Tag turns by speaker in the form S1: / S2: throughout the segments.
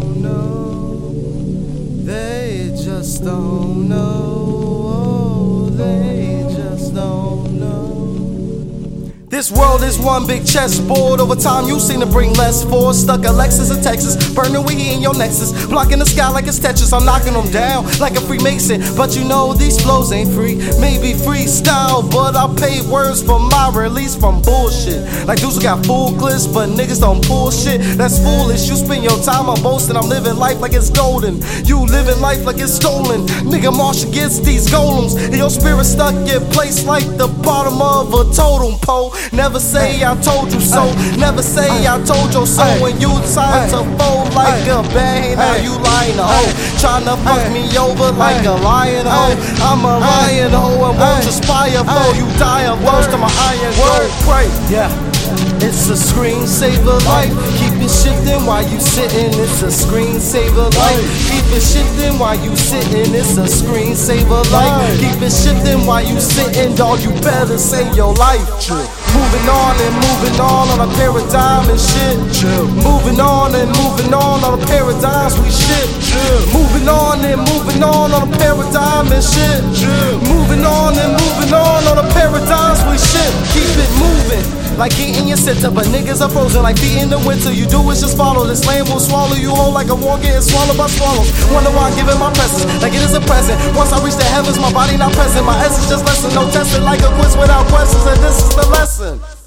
S1: don't know. They just don't know. This world is one big chessboard. Over time, you seem to bring less force. Stuck a Lexus in Texas, burning weed in your Nexus. Blocking the sky like it's Tetris. I'm knocking them down like a Freemason. But you know these flows ain't free. Maybe freestyle, but I pay words for my release from bullshit. Like dudes who got full clips, but niggas don't pull shit. That's foolish. You spend your time on boasting. I'm living life like it's golden. You living life like it's stolen. Nigga, march against these golems. And your spirit stuck in place like the bottom of a totem pole. Never say I told you so. Never say I told you so. When you decide to fold like a bad, now you lying a hoe. Tryna fuck me over like a lion hoe. I'm a lion hoe and won't aspire for you die of thirst to my iron word. Pray, yeah. It's a screensaver life. Keep it shifting while you sitting. It's a screensaver life. Keep it shifting while you sitting. It's a screensaver life. Keep it shifting while you sitting. Dog, you better save your life. Moving on and moving on on a paradigm and shit. Moving on and moving on on a paradigms we shit. Moving on and moving on on a paradigm and shit. Moving on Like eating your center, but niggas are frozen like feet in the winter. You do is just follow. This land will swallow you whole like a war getting swallowed by swallows. Wonder why I give it my presence, like it is a present. Once I reach the heavens, my body not present. My essence just lesson, no testing, like a quiz without questions. And this is the lesson.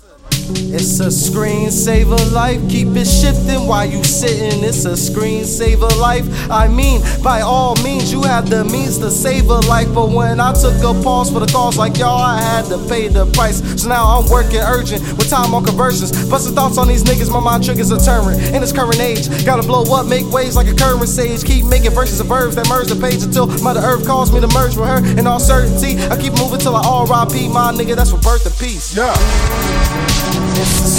S1: It's a screensaver life. Keep it shifting while you sitting. It's a screensaver life. I mean, by all means, you have the means to save a life. But when I took a pause for the cause like y'all, I had to pay the price. So now I'm working urgent with time on conversions. Busting thoughts on these niggas, my mind triggers a turn. In this current age, gotta blow up, make waves like a current sage. Keep making verses of verbs that merge the page until Mother Earth calls me to merge with her. In all certainty, I keep moving till I RIP my nigga. That's for birth of peace.
S2: Yeah.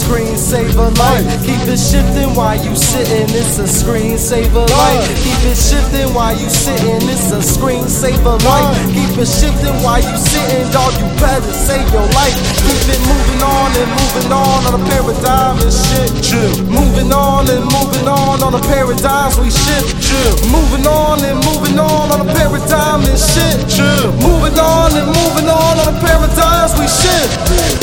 S1: Screensaver life. Keep it shifting while you sitting. It's a screensaver life. Keep it shifting while you sitting. It's a screensaver life. Keep it shifting while you sitting. Dog, you better save your life. Keep it moving on and moving on on a paradigm and shit. Moving on and moving on on a paradigm we shit. Moving on and moving on on a paradigm and shit. Moving on and moving on on a paradigm we shit.